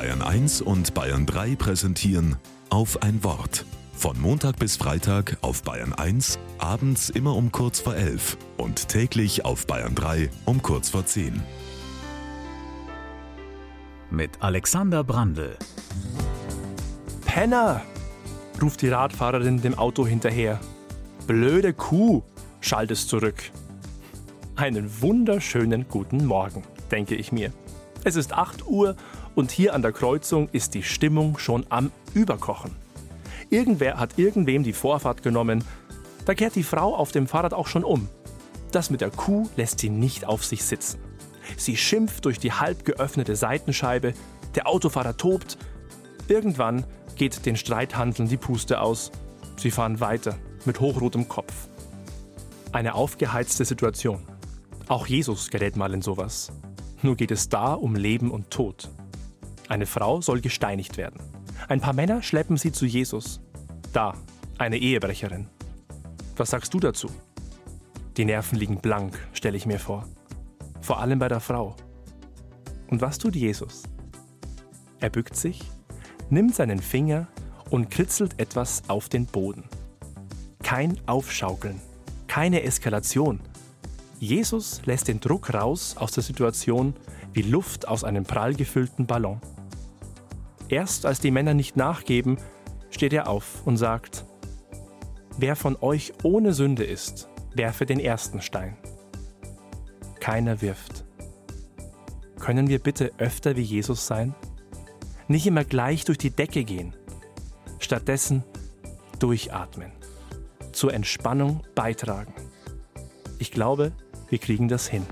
Bayern 1 und Bayern 3 präsentieren auf ein Wort. Von Montag bis Freitag auf Bayern 1, abends immer um kurz vor 11 und täglich auf Bayern 3 um kurz vor 10. Mit Alexander Brandl. Penner! ruft die Radfahrerin dem Auto hinterher. Blöde Kuh! schallt es zurück. Einen wunderschönen guten Morgen, denke ich mir. Es ist 8 Uhr und hier an der Kreuzung ist die Stimmung schon am Überkochen. Irgendwer hat irgendwem die Vorfahrt genommen. Da kehrt die Frau auf dem Fahrrad auch schon um. Das mit der Kuh lässt sie nicht auf sich sitzen. Sie schimpft durch die halb geöffnete Seitenscheibe. Der Autofahrer tobt. Irgendwann geht den Streithandeln die Puste aus. Sie fahren weiter mit hochrotem Kopf. Eine aufgeheizte Situation. Auch Jesus gerät mal in sowas. Nur geht es da um Leben und Tod. Eine Frau soll gesteinigt werden. Ein paar Männer schleppen sie zu Jesus. Da, eine Ehebrecherin. Was sagst du dazu? Die Nerven liegen blank, stelle ich mir vor. Vor allem bei der Frau. Und was tut Jesus? Er bückt sich, nimmt seinen Finger und kritzelt etwas auf den Boden. Kein Aufschaukeln, keine Eskalation. Jesus lässt den Druck raus aus der Situation wie Luft aus einem prall gefüllten Ballon. Erst als die Männer nicht nachgeben, steht er auf und sagt, Wer von euch ohne Sünde ist, werfe den ersten Stein. Keiner wirft. Können wir bitte öfter wie Jesus sein? Nicht immer gleich durch die Decke gehen. Stattdessen durchatmen. Zur Entspannung beitragen. Ich glaube, wir kriegen das hin.